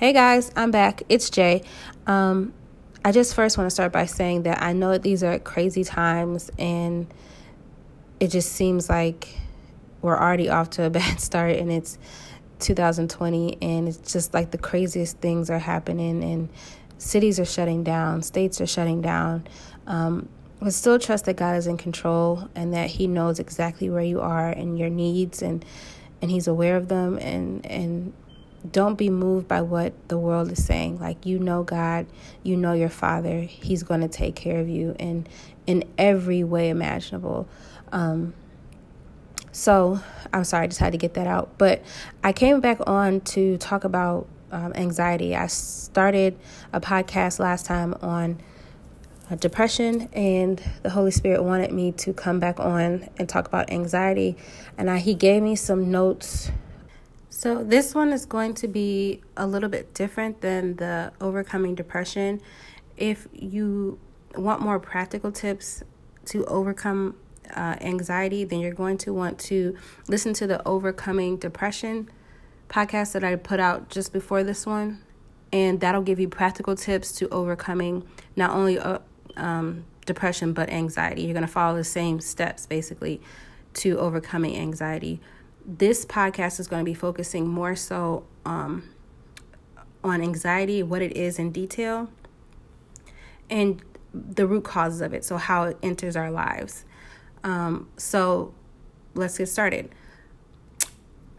Hey guys, I'm back. It's Jay. Um, I just first want to start by saying that I know that these are crazy times and it just seems like we're already off to a bad start and it's 2020 and it's just like the craziest things are happening and cities are shutting down, states are shutting down. Um, but still trust that God is in control and that He knows exactly where you are and your needs and and He's aware of them and and don't be moved by what the world is saying. Like, you know God, you know your Father. He's going to take care of you in, in every way imaginable. Um, so, I'm sorry, I just had to get that out. But I came back on to talk about um, anxiety. I started a podcast last time on uh, depression, and the Holy Spirit wanted me to come back on and talk about anxiety. And I, He gave me some notes so, this one is going to be a little bit different than the overcoming depression. If you want more practical tips to overcome uh, anxiety, then you're going to want to listen to the Overcoming Depression podcast that I put out just before this one. And that'll give you practical tips to overcoming not only uh, um, depression but anxiety. You're going to follow the same steps basically to overcoming anxiety this podcast is going to be focusing more so um, on anxiety, what it is in detail, and the root causes of it. So, how it enters our lives. Um, so, let's get started.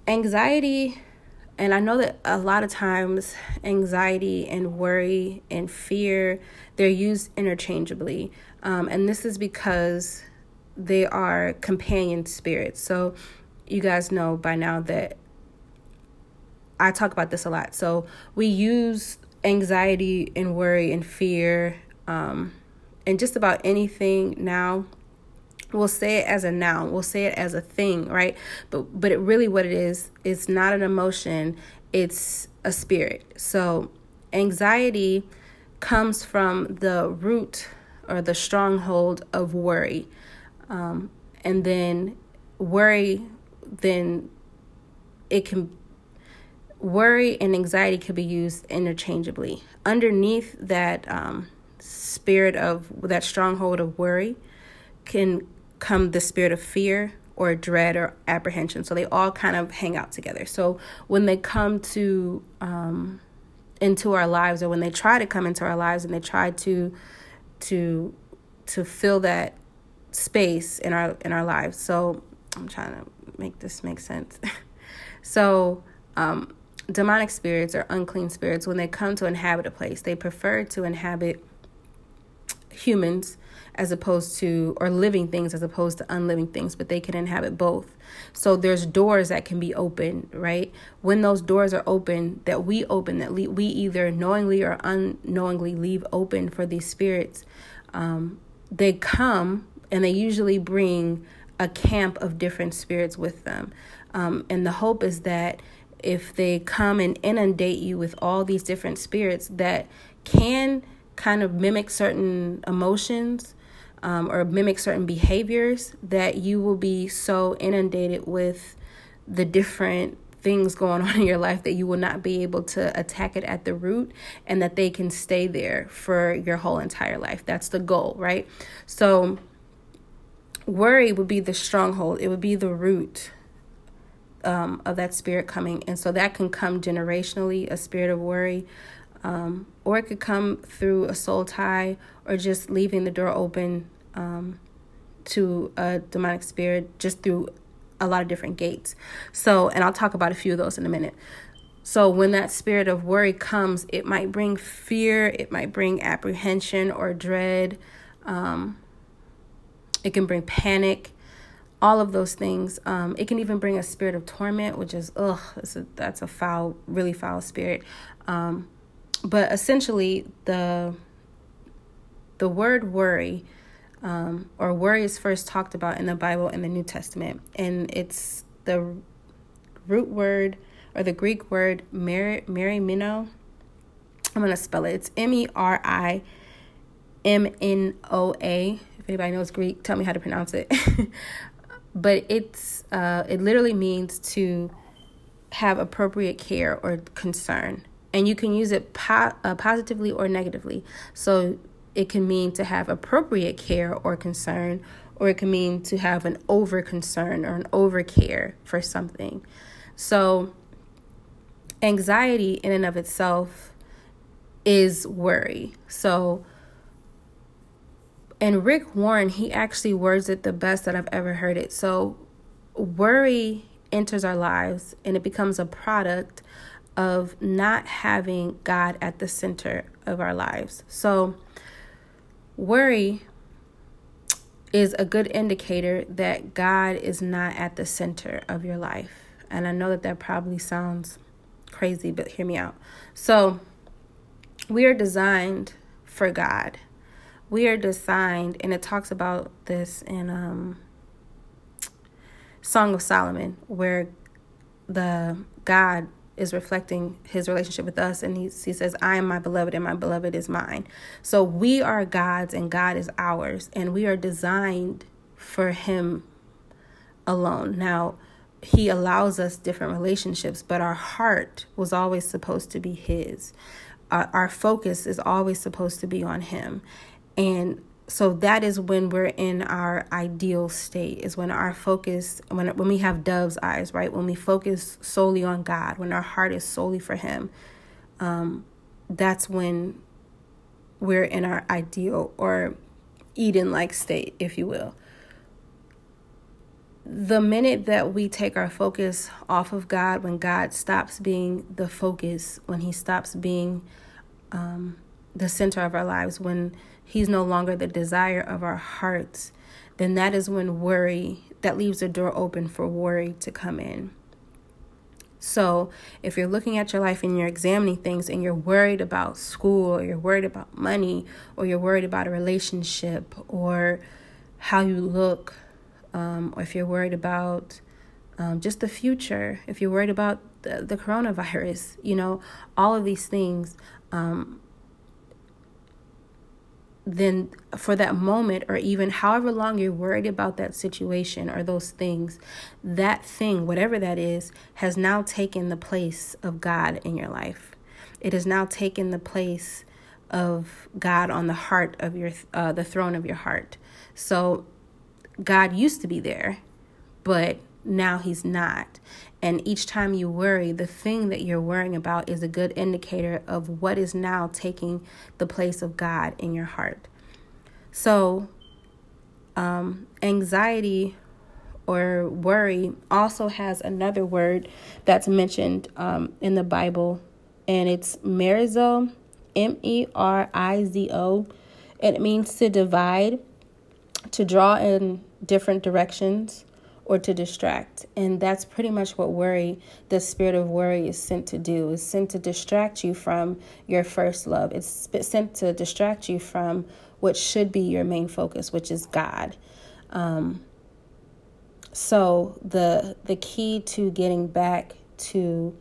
Anxiety, and I know that a lot of times anxiety and worry and fear they're used interchangeably, um, and this is because they are companion spirits. So you guys know by now that I talk about this a lot. So we use anxiety and worry and fear um, and just about anything now. We'll say it as a noun. We'll say it as a thing, right? But but it really what it is, it's not an emotion, it's a spirit. So anxiety comes from the root or the stronghold of worry. Um, and then worry then it can worry and anxiety could be used interchangeably. Underneath that um, spirit of that stronghold of worry can come the spirit of fear or dread or apprehension. So they all kind of hang out together. So when they come to um, into our lives, or when they try to come into our lives, and they try to to to fill that space in our in our lives. So I'm trying to make this make sense. so, um, demonic spirits or unclean spirits, when they come to inhabit a place, they prefer to inhabit humans as opposed to or living things as opposed to unliving things but they can inhabit both so there's doors that can be open right when those doors are open that we open that we either knowingly or unknowingly leave open for these spirits um, they come and they usually bring a camp of different spirits with them. Um, and the hope is that if they come and inundate you with all these different spirits that can kind of mimic certain emotions um, or mimic certain behaviors, that you will be so inundated with the different things going on in your life that you will not be able to attack it at the root and that they can stay there for your whole entire life. That's the goal, right? So, worry would be the stronghold, it would be the root um, of that spirit coming. And so that can come generationally, a spirit of worry, um, or it could come through a soul tie or just leaving the door open um, to a demonic spirit just through a lot of different gates. So, and I'll talk about a few of those in a minute. So, when that spirit of worry comes, it might bring fear, it might bring apprehension or dread. Um, it can bring panic, all of those things. Um, it can even bring a spirit of torment, which is ugh, that's a, that's a foul, really foul spirit. Um, but essentially, the the word worry, um, or worry, is first talked about in the Bible in the New Testament, and it's the root word or the Greek word meri, merimino. I'm gonna spell it. It's M E R I M N O A if anybody knows Greek, tell me how to pronounce it. but it's uh, it literally means to have appropriate care or concern. and you can use it po- uh, positively or negatively. So it can mean to have appropriate care or concern, or it can mean to have an over concern or an over care for something. So, anxiety in and of itself is worry. So, and Rick Warren, he actually words it the best that I've ever heard it. So, worry enters our lives and it becomes a product of not having God at the center of our lives. So, worry is a good indicator that God is not at the center of your life. And I know that that probably sounds crazy, but hear me out. So, we are designed for God. We are designed, and it talks about this in um, Song of Solomon, where the God is reflecting his relationship with us and he, he says i am my beloved and my beloved is mine. So we are god's and god is ours and we are designed for him alone. Now he allows us different relationships but our heart was always supposed to be his. Our, our focus is always supposed to be on him and so that is when we're in our ideal state is when our focus when when we have dove's eyes right? When we focus solely on god when our heart is solely for him um, that's when we're in our ideal or eden like state if you will. The minute that we take our focus off of god when god stops being the focus when he stops being um, the center of our lives when He's no longer the desire of our hearts, then that is when worry, that leaves the door open for worry to come in. So, if you're looking at your life and you're examining things and you're worried about school, or you're worried about money, or you're worried about a relationship, or how you look, um, or if you're worried about um, just the future, if you're worried about the, the coronavirus, you know, all of these things, um, then for that moment or even however long you're worried about that situation or those things that thing whatever that is has now taken the place of god in your life. It has now taken the place of god on the heart of your uh, the throne of your heart. So god used to be there but now he's not and each time you worry, the thing that you're worrying about is a good indicator of what is now taking the place of God in your heart. So, um, anxiety or worry also has another word that's mentioned um, in the Bible, and it's merizo, M E R I Z O. It means to divide, to draw in different directions, or to distract. And that's pretty much what worry, the spirit of worry, is sent to do. It's sent to distract you from your first love. It's sent to distract you from what should be your main focus, which is God. Um, so the the key to getting back to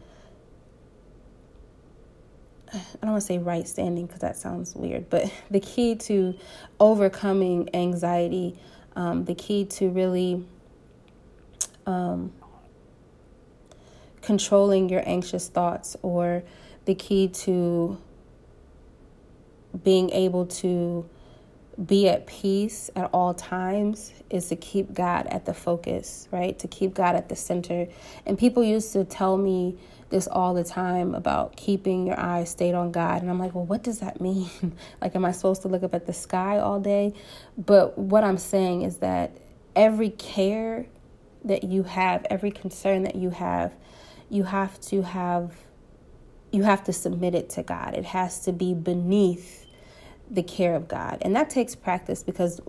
I don't want to say right standing because that sounds weird, but the key to overcoming anxiety, um, the key to really um, controlling your anxious thoughts or the key to being able to be at peace at all times is to keep God at the focus, right? To keep God at the center. And people used to tell me this all the time about keeping your eyes stayed on God. And I'm like, well, what does that mean? like, am I supposed to look up at the sky all day? But what I'm saying is that every care that you have, every concern that you have, you have to have you have to submit it to God. It has to be beneath the care of God. And that takes practice because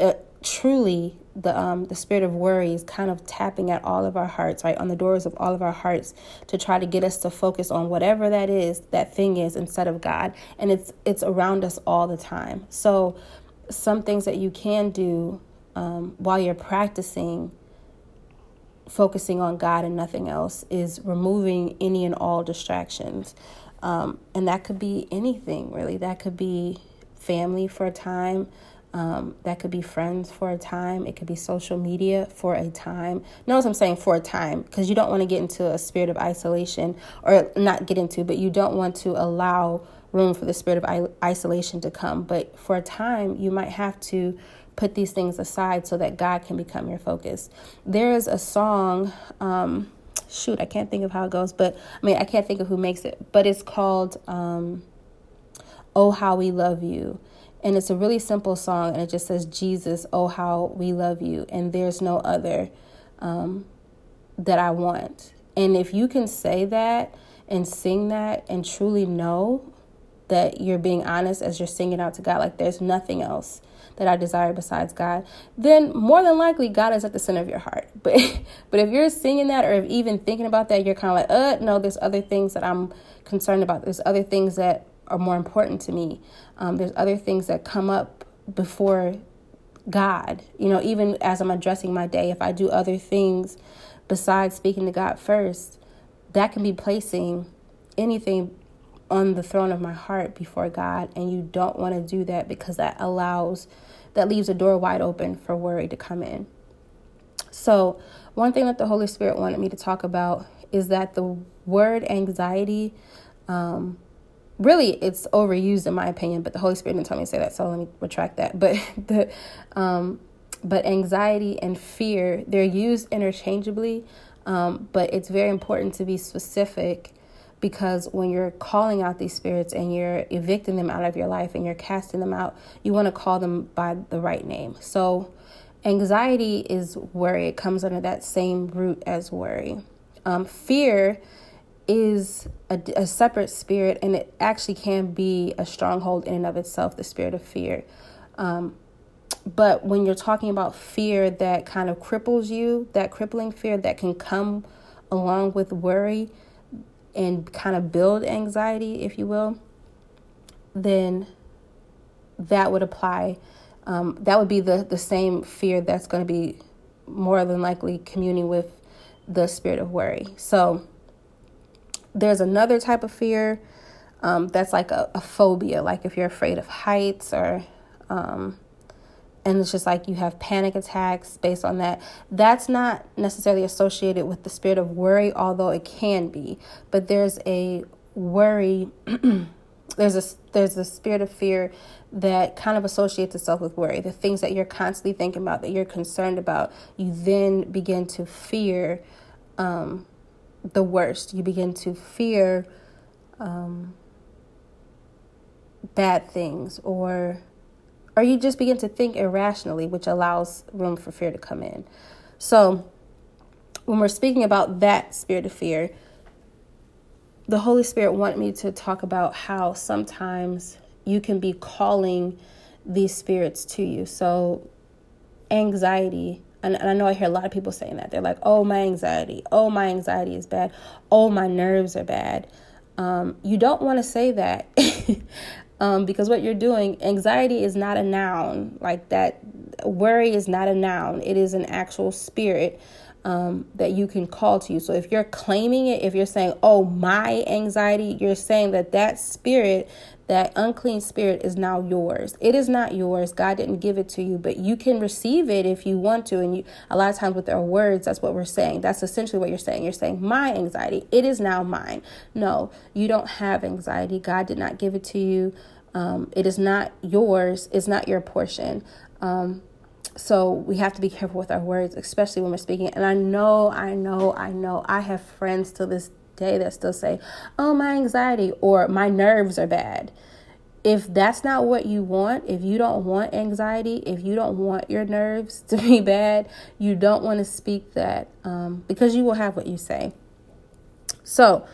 uh, truly the um the spirit of worry is kind of tapping at all of our hearts, right? On the doors of all of our hearts to try to get us to focus on whatever that is, that thing is instead of God. And it's it's around us all the time. So some things that you can do um, while you're practicing focusing on God and nothing else is removing any and all distractions. Um, and that could be anything really. That could be family for a time. Um, that could be friends for a time. It could be social media for a time. Notice I'm saying for a time because you don't want to get into a spirit of isolation or not get into, but you don't want to allow room for the spirit of isolation to come. But for a time, you might have to put these things aside so that God can become your focus. There is a song, um, shoot, I can't think of how it goes, but I mean, I can't think of who makes it, but it's called um, Oh, How We Love You. And it's a really simple song, and it just says, Jesus, oh, how we love you. And there's no other um, that I want. And if you can say that and sing that and truly know that you're being honest as you're singing out to God, like there's nothing else that I desire besides God, then more than likely God is at the center of your heart. But but if you're singing that or if even thinking about that, you're kind of like, uh, no, there's other things that I'm concerned about. There's other things that are more important to me. Um, there's other things that come up before God. You know, even as I'm addressing my day, if I do other things besides speaking to God first, that can be placing anything on the throne of my heart before God. And you don't want to do that because that allows, that leaves a door wide open for worry to come in. So, one thing that the Holy Spirit wanted me to talk about is that the word anxiety um, really it's overused in my opinion but the holy spirit didn't tell me to say that so let me retract that but the um but anxiety and fear they're used interchangeably um, but it's very important to be specific because when you're calling out these spirits and you're evicting them out of your life and you're casting them out you want to call them by the right name. So anxiety is worry. It comes under that same root as worry. Um, fear is a, a, separate spirit and it actually can be a stronghold in and of itself the spirit of fear. Um, but when you're talking about fear that kind of cripples you that crippling fear that can come along with worry and kind of build anxiety if you will then that would apply um, that would be the, the same fear that's going to be more than likely communing with the spirit of worry. So there's another type of fear um, that's like a, a, phobia, like if you're afraid of heights or, um, and it's just like you have panic attacks based on that. That's not necessarily associated with the spirit of worry, although it can be. But there's a worry. there's a there's a spirit of fear that kind of associates itself with worry. The things that you're constantly thinking about, that you're concerned about, you then begin to fear um, the worst. You begin to fear um, bad things, or or you just begin to think irrationally, which allows room for fear to come in. So, when we're speaking about that spirit of fear, the Holy Spirit wanted me to talk about how sometimes you can be calling these spirits to you. So, anxiety and, I know I hear a lot of people saying that. They're like, oh, my anxiety. Oh, my anxiety is bad. Oh, my nerves are bad. Um, you don't want to say that um, because what you're doing, anxiety is not a noun. Like that, worry is not a noun, it is an actual spirit. Um, that you can call to you. So if you're claiming it, if you're saying, "Oh, my anxiety," you're saying that that spirit that unclean spirit is now yours. It is not yours. God didn't give it to you, but you can receive it if you want to. And you, a lot of times with our words, that's what we're saying. That's essentially what you're saying. You're saying, My anxiety, it is now mine. No, you don't have anxiety. God did not give it to you. Um, it is not yours, it's not your portion. Um, so we have to be careful with our words, especially when we're speaking. And I know, I know, I know, I have friends to this that still say, oh, my anxiety or my nerves are bad. If that's not what you want, if you don't want anxiety, if you don't want your nerves to be bad, you don't want to speak that um, because you will have what you say. So,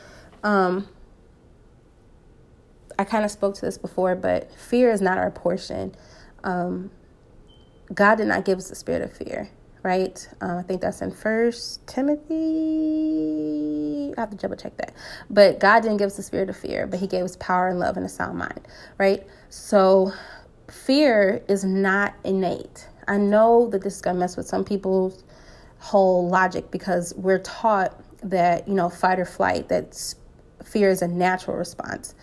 um, I kind of spoke to this before, but fear is not our portion. Um, God did not give us the spirit of fear right? Um, I think that's in First Timothy. I have to double check that. But God didn't give us the spirit of fear, but He gave us power and love and a sound mind, right? So fear is not innate. I know that this is gonna mess with some people's whole logic because we're taught that you know fight or flight that fear is a natural response.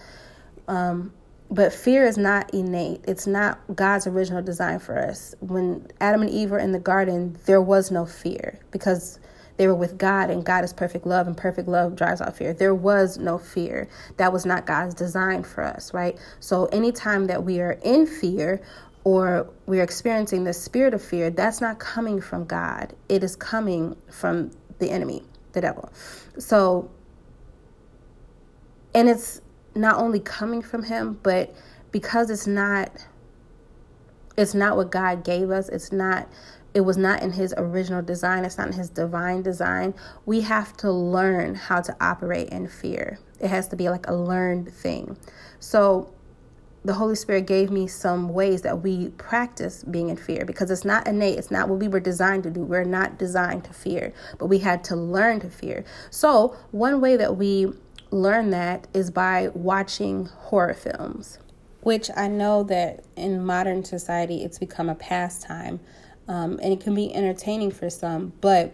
Um, but fear is not innate. It's not God's original design for us. When Adam and Eve were in the garden, there was no fear because they were with God and God is perfect love and perfect love drives out fear. There was no fear. That was not God's design for us, right? So anytime that we are in fear or we're experiencing the spirit of fear, that's not coming from God. It is coming from the enemy, the devil. So and it's not only coming from him, but because it's not it's not what God gave us, it's not it was not in his original design, it's not in his divine design. We have to learn how to operate in fear. It has to be like a learned thing. So the Holy Spirit gave me some ways that we practice being in fear because it's not innate. It's not what we were designed to do. We're not designed to fear, but we had to learn to fear. So, one way that we learn that is by watching horror films, which I know that in modern society it's become a pastime um, and it can be entertaining for some, but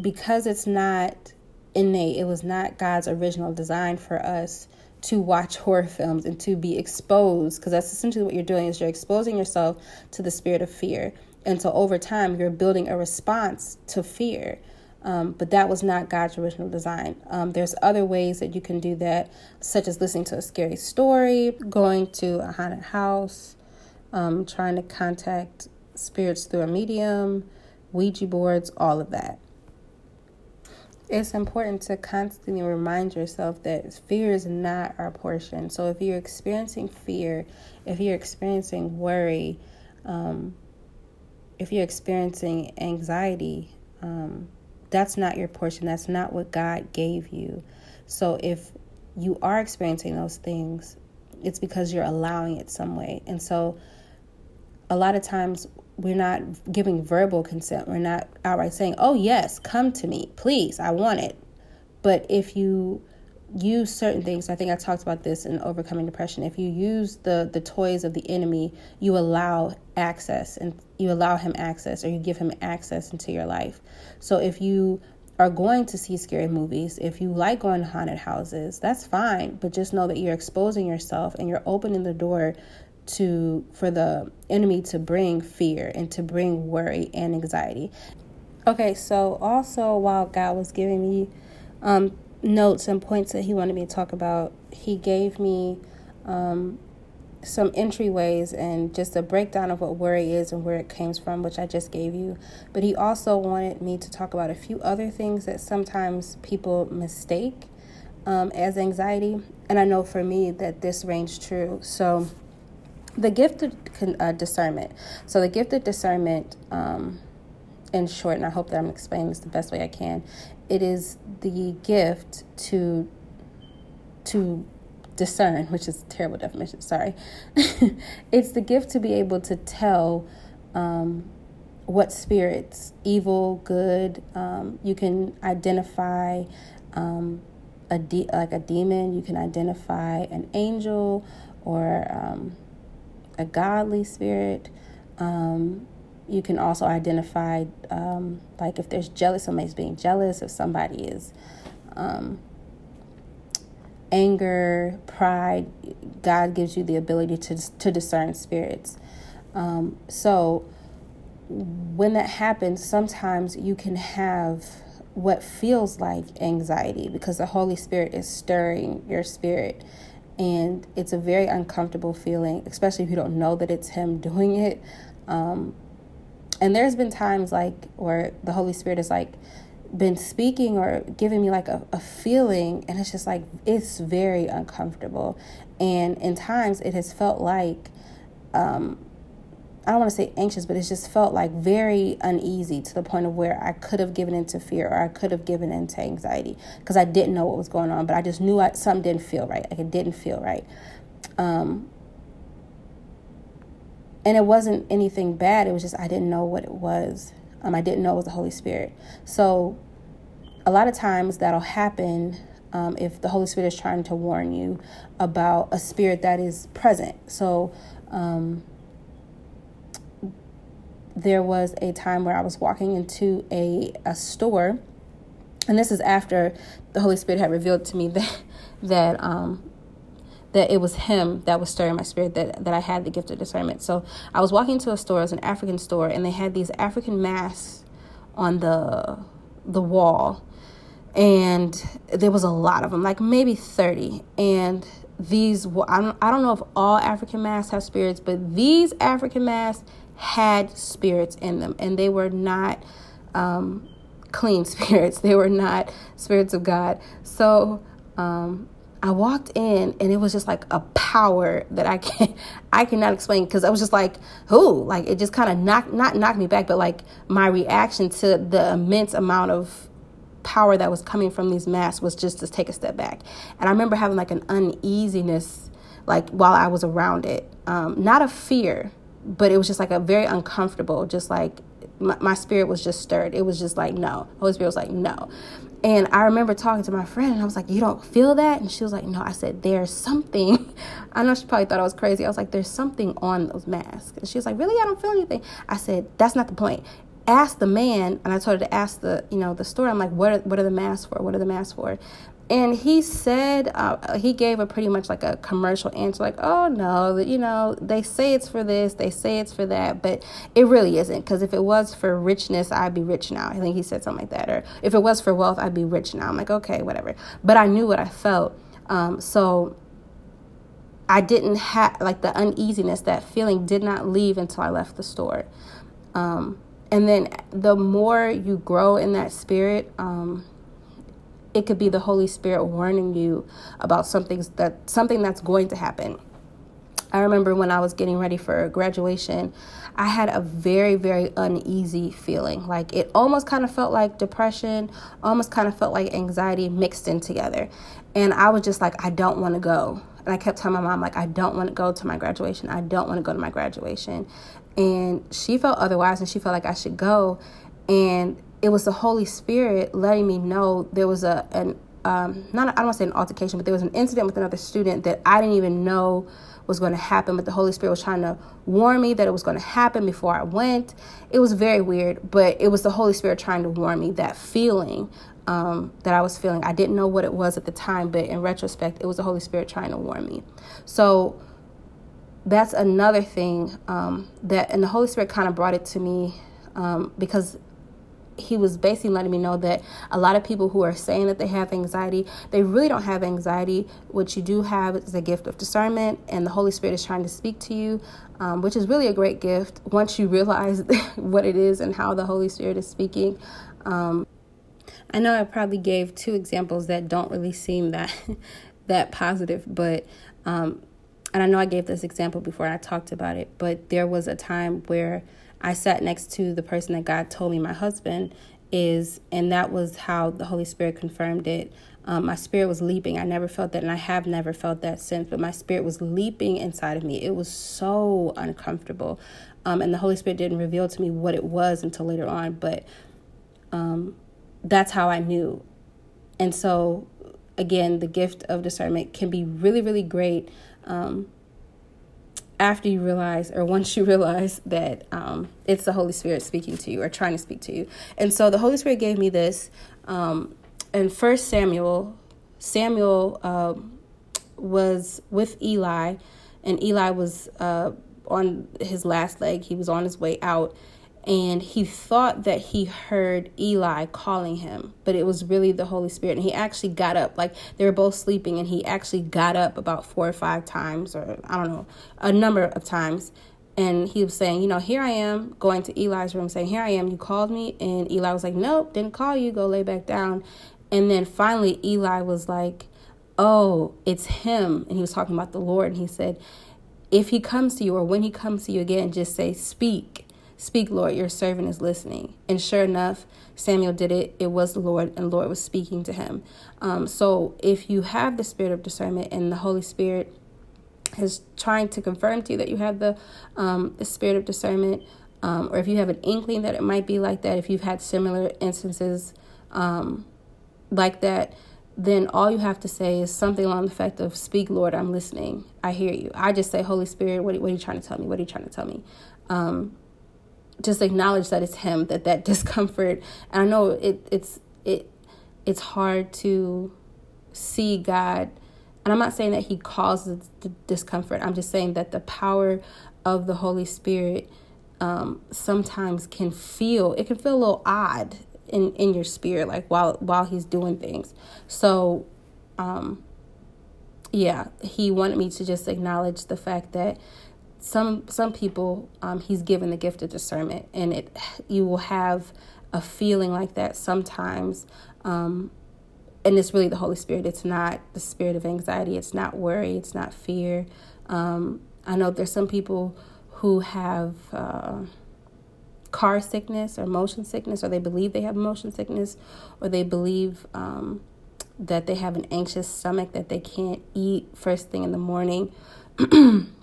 because it's not innate, it was not God's original design for us to watch horror films and to be exposed because that's essentially what you're doing is you're exposing yourself to the spirit of fear. And so over time you're building a response to fear um, but that was not God's original design. Um, there's other ways that you can do that, such as listening to a scary story, going to a haunted house, um, trying to contact spirits through a medium, Ouija boards, all of that. It's important to constantly remind yourself that fear is not our portion. So if you're experiencing fear, if you're experiencing worry, um, if you're experiencing anxiety, um, that's not your portion. That's not what God gave you. So if you are experiencing those things, it's because you're allowing it some way. And so a lot of times we're not giving verbal consent. We're not outright saying, "Oh yes, come to me, please. I want it." But if you use certain things, I think I talked about this in overcoming depression. If you use the the toys of the enemy, you allow access and you allow him access or you give him access into your life. So if you are going to see scary movies, if you like going to haunted houses, that's fine, but just know that you're exposing yourself and you're opening the door to for the enemy to bring fear and to bring worry and anxiety. Okay, so also while God was giving me um, notes and points that He wanted me to talk about, He gave me um, some entryways and just a breakdown of what worry is and where it comes from, which I just gave you. But He also wanted me to talk about a few other things that sometimes people mistake um, as anxiety. And I know for me that this rings true. So, the gift of uh, discernment. So the gift of discernment, um, in short, and I hope that I'm explaining this the best way I can. It is the gift to to discern, which is a terrible definition. Sorry, it's the gift to be able to tell. Um, what spirits, evil, good, um, you can identify um, a de- like a demon. You can identify an angel or um, a godly spirit. Um, you can also identify, um, like, if there's jealous, somebody's being jealous, if somebody is um, anger, pride. God gives you the ability to to discern spirits. Um, so when that happens, sometimes you can have what feels like anxiety because the Holy Spirit is stirring your spirit and it's a very uncomfortable feeling, especially if you don't know that it's Him doing it. Um, and there's been times like where the Holy Spirit is like been speaking or giving me like a, a feeling, and it's just like it's very uncomfortable. And in times it has felt like um, I don't want to say anxious, but it's just felt like very uneasy to the point of where I could have given into fear or I could have given into anxiety because I didn't know what was going on, but I just knew I, something didn't feel right. Like it didn't feel right. Um, and it wasn't anything bad. It was just I didn't know what it was. Um, I didn't know it was the Holy Spirit. So a lot of times that'll happen um, if the Holy Spirit is trying to warn you about a spirit that is present. So, um, there was a time where I was walking into a, a store, and this is after the Holy Spirit had revealed to me that that um, that it was him that was stirring my spirit that, that I had the gift of discernment. So I was walking to a store, it was an African store, and they had these African masks on the the wall. And there was a lot of them, like maybe 30. And these, I don't, I don't know if all African masks have spirits, but these African masks had spirits in them. And they were not um, clean spirits, they were not spirits of God. So, um, I walked in and it was just like a power that I can I cannot explain because I was just like, who? Like it just kind of knocked not knocked me back, but like my reaction to the immense amount of power that was coming from these masks was just to take a step back. And I remember having like an uneasiness like while I was around it. Um, not a fear, but it was just like a very uncomfortable, just like my, my spirit was just stirred. It was just like, no. Holy Spirit was like, no. And I remember talking to my friend, and I was like, You don't feel that? And she was like, No. I said, There's something. I know she probably thought I was crazy. I was like, There's something on those masks. And she was like, Really? I don't feel anything. I said, That's not the point. Ask the man, and I told her to ask the, you know, the store. I'm like, what are, what are the masks for? What are the masks for? And he said uh, he gave a pretty much like a commercial answer like oh no you know they say it's for this they say it's for that but it really isn't because if it was for richness i'd be rich now. I think he said something like that or if it was for wealth i'd be rich now. I'm like okay whatever. But i knew what i felt. Um, so i didn't have like the uneasiness that feeling did not leave until i left the store. Um, and then the more you grow in that spirit um, it could be the Holy Spirit warning you about something that something that's going to happen. I remember when I was getting ready for graduation, I had a very, very uneasy feeling. Like it almost kind of felt like depression, almost kind of felt like anxiety mixed in together. And I was just like, I don't want to go. And I kept telling my mom, like, I don't want to go to my graduation. I don't want to go to my graduation. And she felt otherwise and she felt like I should go. And it was the Holy Spirit letting me know there was a an um, not I don't want to say an altercation, but there was an incident with another student that I didn't even know was going to happen, but the Holy Spirit was trying to warn me that it was going to happen before I went. It was very weird, but it was the Holy Spirit trying to warn me that feeling um, that I was feeling. I didn't know what it was at the time, but in retrospect, it was the Holy Spirit trying to warn me. So that's another thing um, that, and the Holy Spirit kind of brought it to me um, because he was basically letting me know that a lot of people who are saying that they have anxiety, they really don't have anxiety. What you do have is a gift of discernment, and the Holy Spirit is trying to speak to you, um, which is really a great gift once you realize what it is and how the Holy Spirit is speaking. Um, I know I probably gave two examples that don't really seem that that positive, but um, and I know I gave this example before I talked about it, but there was a time where I sat next to the person that God told me my husband is, and that was how the Holy Spirit confirmed it. Um, my spirit was leaping. I never felt that, and I have never felt that since, but my spirit was leaping inside of me. It was so uncomfortable. Um, and the Holy Spirit didn't reveal to me what it was until later on, but um, that's how I knew. And so, again, the gift of discernment can be really, really great. Um, after you realize or once you realize that um, it's the Holy Spirit speaking to you or trying to speak to you. And so the Holy Spirit gave me this um, in First Samuel. Samuel uh, was with Eli, and Eli was uh, on his last leg. He was on his way out, and he thought that he heard Eli calling him, but it was really the Holy Spirit. And he actually got up, like they were both sleeping, and he actually got up about four or five times, or I don't know, a number of times. And he was saying, You know, here I am going to Eli's room, saying, Here I am, you called me. And Eli was like, Nope, didn't call you, go lay back down. And then finally, Eli was like, Oh, it's him. And he was talking about the Lord. And he said, If he comes to you, or when he comes to you again, just say, Speak Speak, Lord, your servant is listening. And sure enough, Samuel did it. It was the Lord, and the Lord was speaking to him. Um, so if you have the spirit of discernment and the Holy Spirit is trying to confirm to you that you have the, um, the spirit of discernment, um, or if you have an inkling that it might be like that, if you've had similar instances um, like that, then all you have to say is something along the effect of, Speak, Lord, I'm listening. I hear you. I just say, Holy Spirit, what, what are you trying to tell me? What are you trying to tell me? Um, just acknowledge that it's him that that discomfort and i know it it's it it's hard to see god and I'm not saying that he causes the discomfort. I'm just saying that the power of the Holy Spirit um, sometimes can feel it can feel a little odd in in your spirit, like while while he's doing things. So, um, yeah, he wanted me to just acknowledge the fact that some some people um, he's given the gift of discernment, and it you will have a feeling like that sometimes. Um, and it's really the Holy Spirit. It's not the spirit of anxiety. It's not worry. It's not fear. Um, I know there's some people who have uh, car sickness or motion sickness, or they believe they have motion sickness, or they believe um, that they have an anxious stomach that they can't eat first thing in the morning,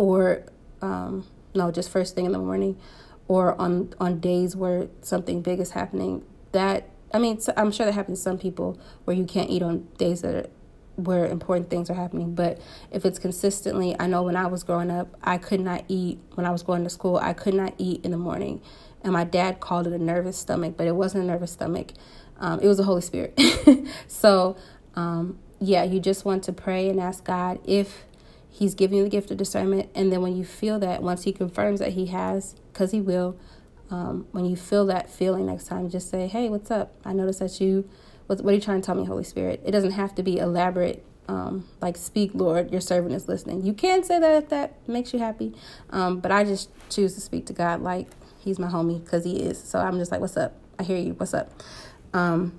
or um, no, just first thing in the morning, or on on days where something big is happening. That I mean, I'm sure that happens to some people where you can't eat on days that are, where important things are happening. But if it's consistently, I know when I was growing up, I could not eat when I was going to school. I could not eat in the morning, and my dad called it a nervous stomach, but it wasn't a nervous stomach. Um, it was the Holy Spirit. so, um, yeah, you just want to pray and ask God if He's giving you the gift of discernment, and then when you feel that, once He confirms that He has, because He will um, when you feel that feeling next time, just say, "Hey, what's up? I noticed that you. What, what are you trying to tell me, Holy Spirit?" It doesn't have to be elaborate. Um, like, speak, Lord, your servant is listening. You can say that if that makes you happy, um, but I just choose to speak to God like He's my homie because He is. So I'm just like, "What's up? I hear you. What's up?" Um,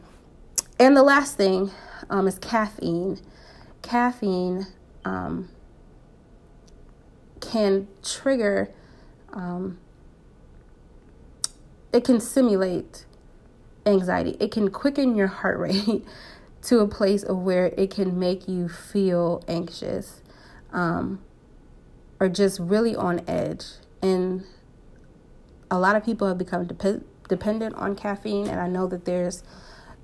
and the last thing um, is caffeine. Caffeine um, can trigger um, it can simulate anxiety. It can quicken your heart rate to a place of where it can make you feel anxious um, or just really on edge. And a lot of people have become dep- dependent on caffeine, and I know that there's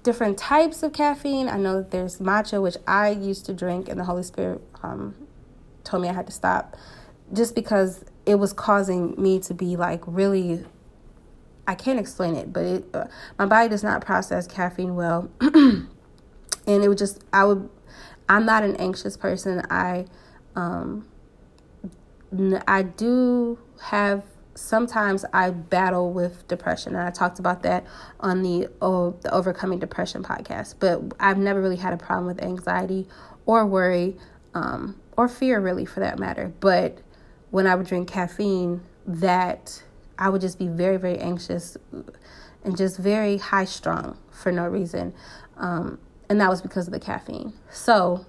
different types of caffeine. I know that there's matcha, which I used to drink, and the Holy Spirit um, told me I had to stop just because it was causing me to be like really I can't explain it, but it uh, my body does not process caffeine well, and it would just I would I'm not an anxious person. I um I do have sometimes I battle with depression, and I talked about that on the oh, the overcoming depression podcast. But I've never really had a problem with anxiety or worry um, or fear, really, for that matter. But when I would drink caffeine, that I would just be very, very anxious and just very high strung for no reason. Um, and that was because of the caffeine. So,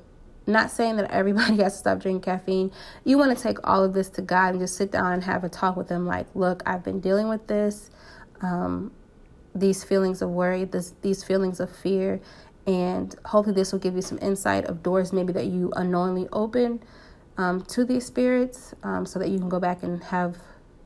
not saying that everybody has to stop drinking caffeine. You want to take all of this to God and just sit down and have a talk with Him like, look, I've been dealing with this, um, these feelings of worry, this, these feelings of fear. And hopefully, this will give you some insight of doors maybe that you unknowingly open um, to these spirits um, so that you can go back and have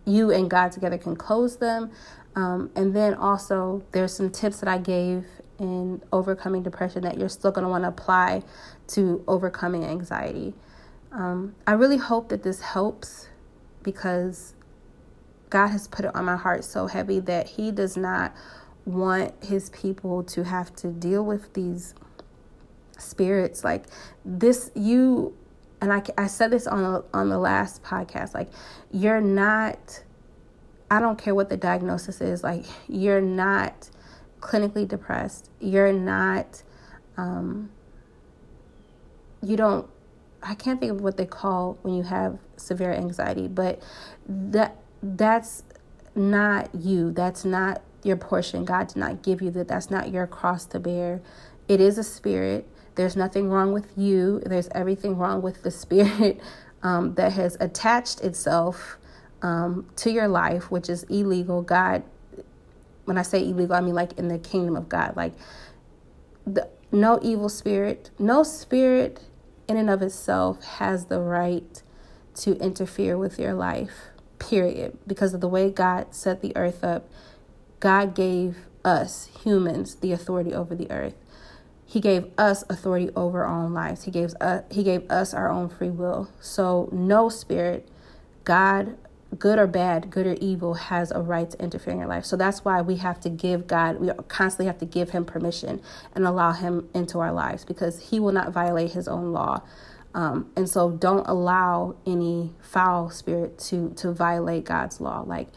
you and God together can close them. Um, and then also, there's some tips that I gave in overcoming depression that you're still going to want to apply to overcoming anxiety. Um, I really hope that this helps because God has put it on my heart so heavy that He does not want His people to have to deal with these spirits like this. You and I, I said this on the, on the last podcast like you're not i don't care what the diagnosis is like you're not clinically depressed. You're not um, you don't i can't think of what they call when you have severe anxiety but that that's not you. That's not your portion. God did not give you that. That's not your cross to bear. It is a spirit there's nothing wrong with you. There's everything wrong with the spirit um, that has attached itself um, to your life, which is illegal. God, when I say illegal, I mean like in the kingdom of God. Like the, no evil spirit, no spirit in and of itself has the right to interfere with your life, period. Because of the way God set the earth up, God gave us humans the authority over the earth. He gave us authority over our own lives. He gave us, he gave us our own free will. So no spirit, God good or bad, good or evil, has a right to interfere in your life. So that's why we have to give God, we constantly have to give Him permission and allow Him into our lives because He will not violate His own law. Um, and so don't allow any foul spirit to to violate God's law. Like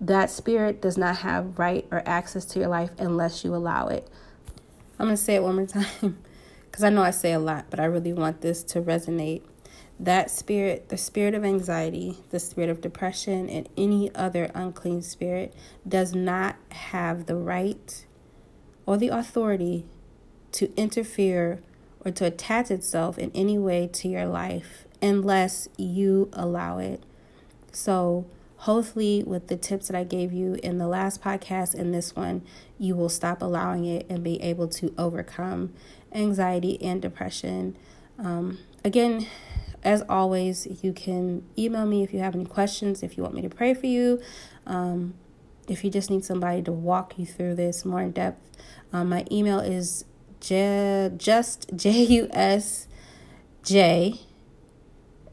that spirit does not have right or access to your life unless you allow it. I'm going to say it one more time because I know I say a lot, but I really want this to resonate. That spirit, the spirit of anxiety, the spirit of depression, and any other unclean spirit does not have the right or the authority to interfere or to attach itself in any way to your life unless you allow it. So, hopefully, with the tips that I gave you in the last podcast and this one, you will stop allowing it and be able to overcome anxiety and depression. Um, again, as always, you can email me if you have any questions, if you want me to pray for you, um, if you just need somebody to walk you through this more in depth. Um, my email is j- just J U S J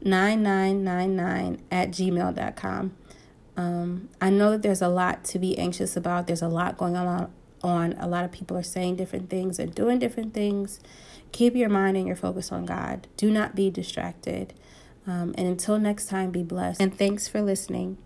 9999 at gmail.com. Um, I know that there's a lot to be anxious about. There's a lot going on. On a lot of people are saying different things and doing different things. Keep your mind and your focus on God. Do not be distracted. Um, and until next time, be blessed. And thanks for listening.